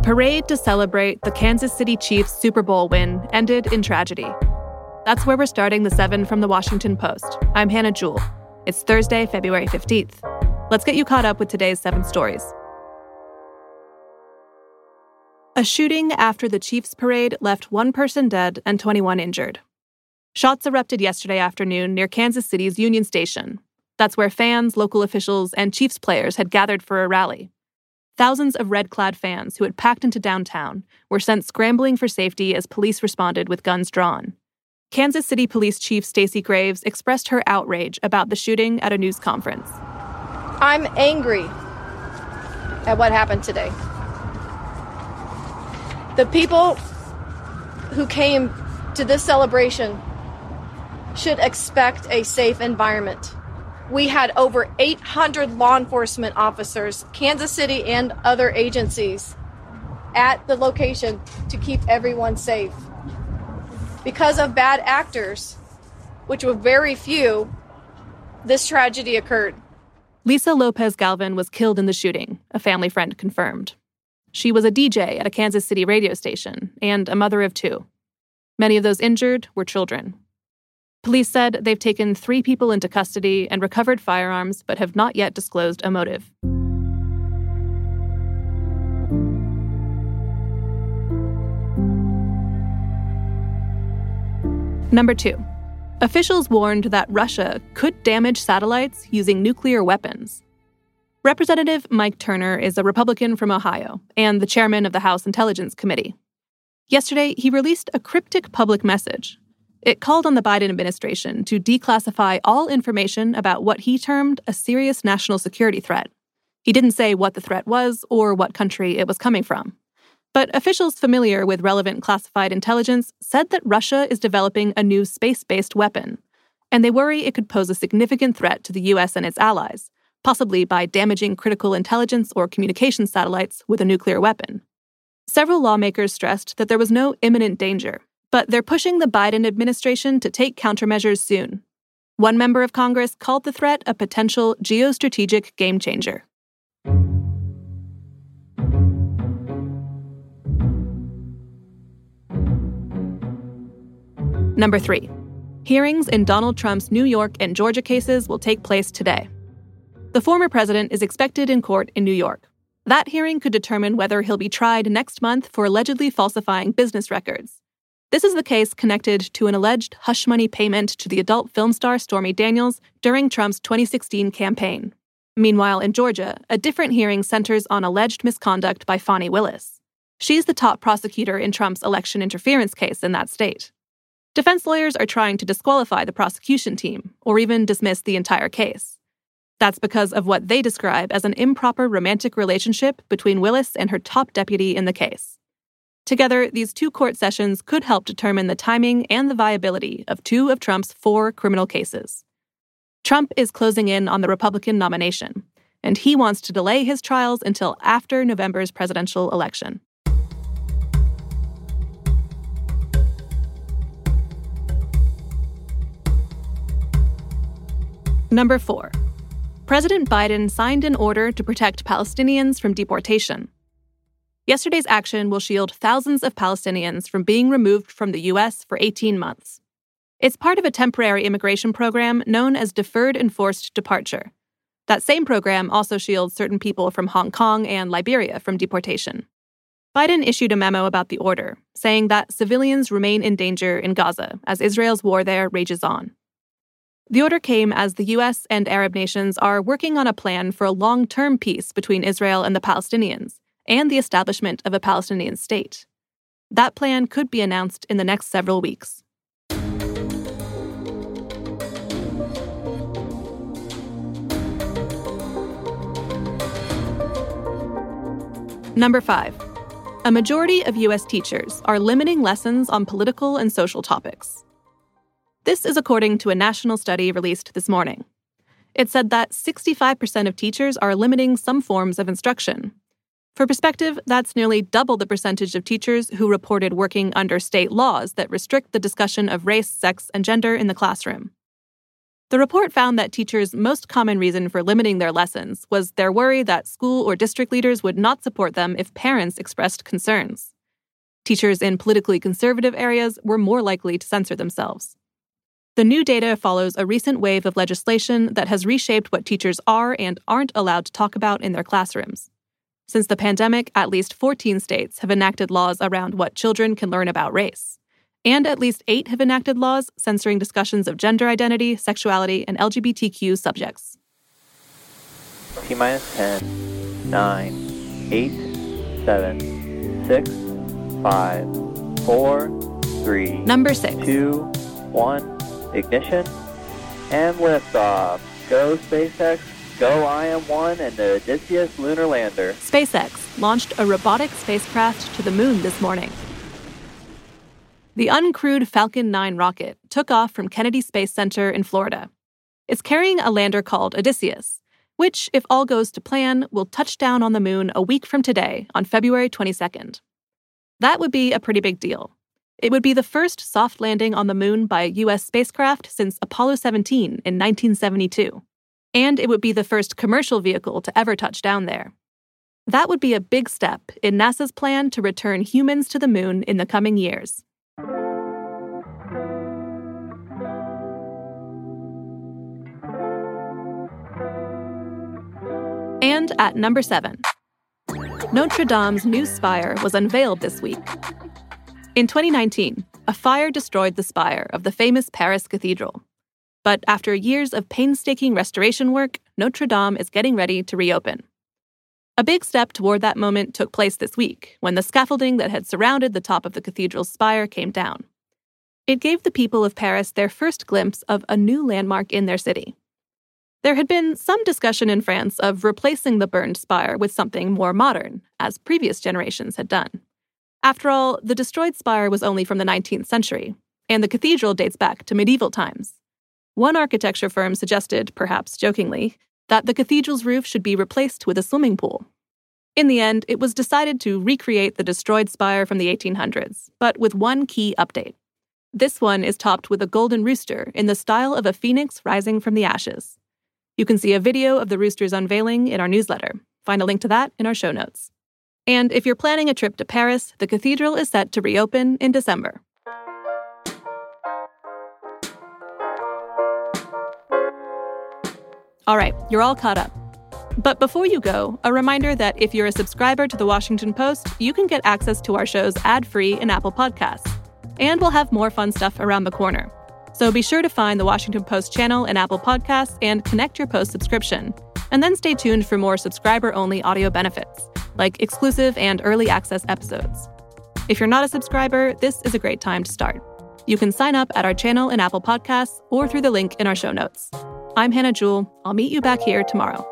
The parade to celebrate the Kansas City Chiefs Super Bowl win ended in tragedy. That's where we're starting the 7 from the Washington Post. I'm Hannah Jewell. It's Thursday, February 15th. Let's get you caught up with today's seven stories. A shooting after the Chiefs parade left one person dead and 21 injured. Shots erupted yesterday afternoon near Kansas City's Union Station. That's where fans, local officials, and Chiefs players had gathered for a rally. Thousands of red clad fans who had packed into downtown were sent scrambling for safety as police responded with guns drawn. Kansas City Police Chief Stacey Graves expressed her outrage about the shooting at a news conference. I'm angry at what happened today. The people who came to this celebration should expect a safe environment. We had over 800 law enforcement officers, Kansas City and other agencies, at the location to keep everyone safe. Because of bad actors, which were very few, this tragedy occurred. Lisa Lopez Galvan was killed in the shooting, a family friend confirmed. She was a DJ at a Kansas City radio station and a mother of two. Many of those injured were children. Police said they've taken three people into custody and recovered firearms, but have not yet disclosed a motive. Number two, officials warned that Russia could damage satellites using nuclear weapons. Representative Mike Turner is a Republican from Ohio and the chairman of the House Intelligence Committee. Yesterday, he released a cryptic public message. It called on the Biden administration to declassify all information about what he termed a serious national security threat. He didn't say what the threat was or what country it was coming from. But officials familiar with relevant classified intelligence said that Russia is developing a new space based weapon, and they worry it could pose a significant threat to the U.S. and its allies, possibly by damaging critical intelligence or communication satellites with a nuclear weapon. Several lawmakers stressed that there was no imminent danger, but they're pushing the Biden administration to take countermeasures soon. One member of Congress called the threat a potential geostrategic game changer. Number three, hearings in Donald Trump's New York and Georgia cases will take place today. The former president is expected in court in New York. That hearing could determine whether he'll be tried next month for allegedly falsifying business records. This is the case connected to an alleged hush money payment to the adult film star Stormy Daniels during Trump's 2016 campaign. Meanwhile, in Georgia, a different hearing centers on alleged misconduct by Fani Willis. She's the top prosecutor in Trump's election interference case in that state. Defense lawyers are trying to disqualify the prosecution team, or even dismiss the entire case. That's because of what they describe as an improper romantic relationship between Willis and her top deputy in the case. Together, these two court sessions could help determine the timing and the viability of two of Trump's four criminal cases. Trump is closing in on the Republican nomination, and he wants to delay his trials until after November's presidential election. Number four, President Biden signed an order to protect Palestinians from deportation. Yesterday's action will shield thousands of Palestinians from being removed from the U.S. for 18 months. It's part of a temporary immigration program known as Deferred Enforced Departure. That same program also shields certain people from Hong Kong and Liberia from deportation. Biden issued a memo about the order, saying that civilians remain in danger in Gaza as Israel's war there rages on. The order came as the U.S. and Arab nations are working on a plan for a long term peace between Israel and the Palestinians and the establishment of a Palestinian state. That plan could be announced in the next several weeks. Number five, a majority of U.S. teachers are limiting lessons on political and social topics. This is according to a national study released this morning. It said that 65% of teachers are limiting some forms of instruction. For perspective, that's nearly double the percentage of teachers who reported working under state laws that restrict the discussion of race, sex, and gender in the classroom. The report found that teachers' most common reason for limiting their lessons was their worry that school or district leaders would not support them if parents expressed concerns. Teachers in politically conservative areas were more likely to censor themselves. The new data follows a recent wave of legislation that has reshaped what teachers are and aren't allowed to talk about in their classrooms. Since the pandemic, at least 14 states have enacted laws around what children can learn about race and at least eight have enacted laws censoring discussions of gender identity, sexuality, and LGBTQ subjects. T minus 10, 9, 8, 7, 6, 5, 4, 3, Number 6, 2, 1, ignition, and liftoff. Go SpaceX, go IM-1 and the Odysseus lunar lander. SpaceX launched a robotic spacecraft to the moon this morning. The uncrewed Falcon 9 rocket took off from Kennedy Space Center in Florida. It's carrying a lander called Odysseus, which, if all goes to plan, will touch down on the moon a week from today on February 22nd. That would be a pretty big deal. It would be the first soft landing on the moon by a U.S. spacecraft since Apollo 17 in 1972. And it would be the first commercial vehicle to ever touch down there. That would be a big step in NASA's plan to return humans to the moon in the coming years. And at number seven, Notre Dame's new spire was unveiled this week. In 2019, a fire destroyed the spire of the famous Paris Cathedral. But after years of painstaking restoration work, Notre Dame is getting ready to reopen. A big step toward that moment took place this week when the scaffolding that had surrounded the top of the cathedral's spire came down. It gave the people of Paris their first glimpse of a new landmark in their city. There had been some discussion in France of replacing the burned spire with something more modern, as previous generations had done. After all, the destroyed spire was only from the 19th century, and the cathedral dates back to medieval times. One architecture firm suggested, perhaps jokingly, that the cathedral's roof should be replaced with a swimming pool. In the end, it was decided to recreate the destroyed spire from the 1800s, but with one key update. This one is topped with a golden rooster in the style of a phoenix rising from the ashes. You can see a video of the rooster's unveiling in our newsletter. Find a link to that in our show notes. And if you're planning a trip to Paris, the cathedral is set to reopen in December. All right, you're all caught up. But before you go, a reminder that if you're a subscriber to the Washington Post, you can get access to our shows ad free in Apple Podcasts. And we'll have more fun stuff around the corner. So be sure to find the Washington Post channel in Apple Podcasts and connect your Post subscription. And then stay tuned for more subscriber only audio benefits, like exclusive and early access episodes. If you're not a subscriber, this is a great time to start. You can sign up at our channel in Apple Podcasts or through the link in our show notes. I'm Hannah Jewell. I'll meet you back here tomorrow.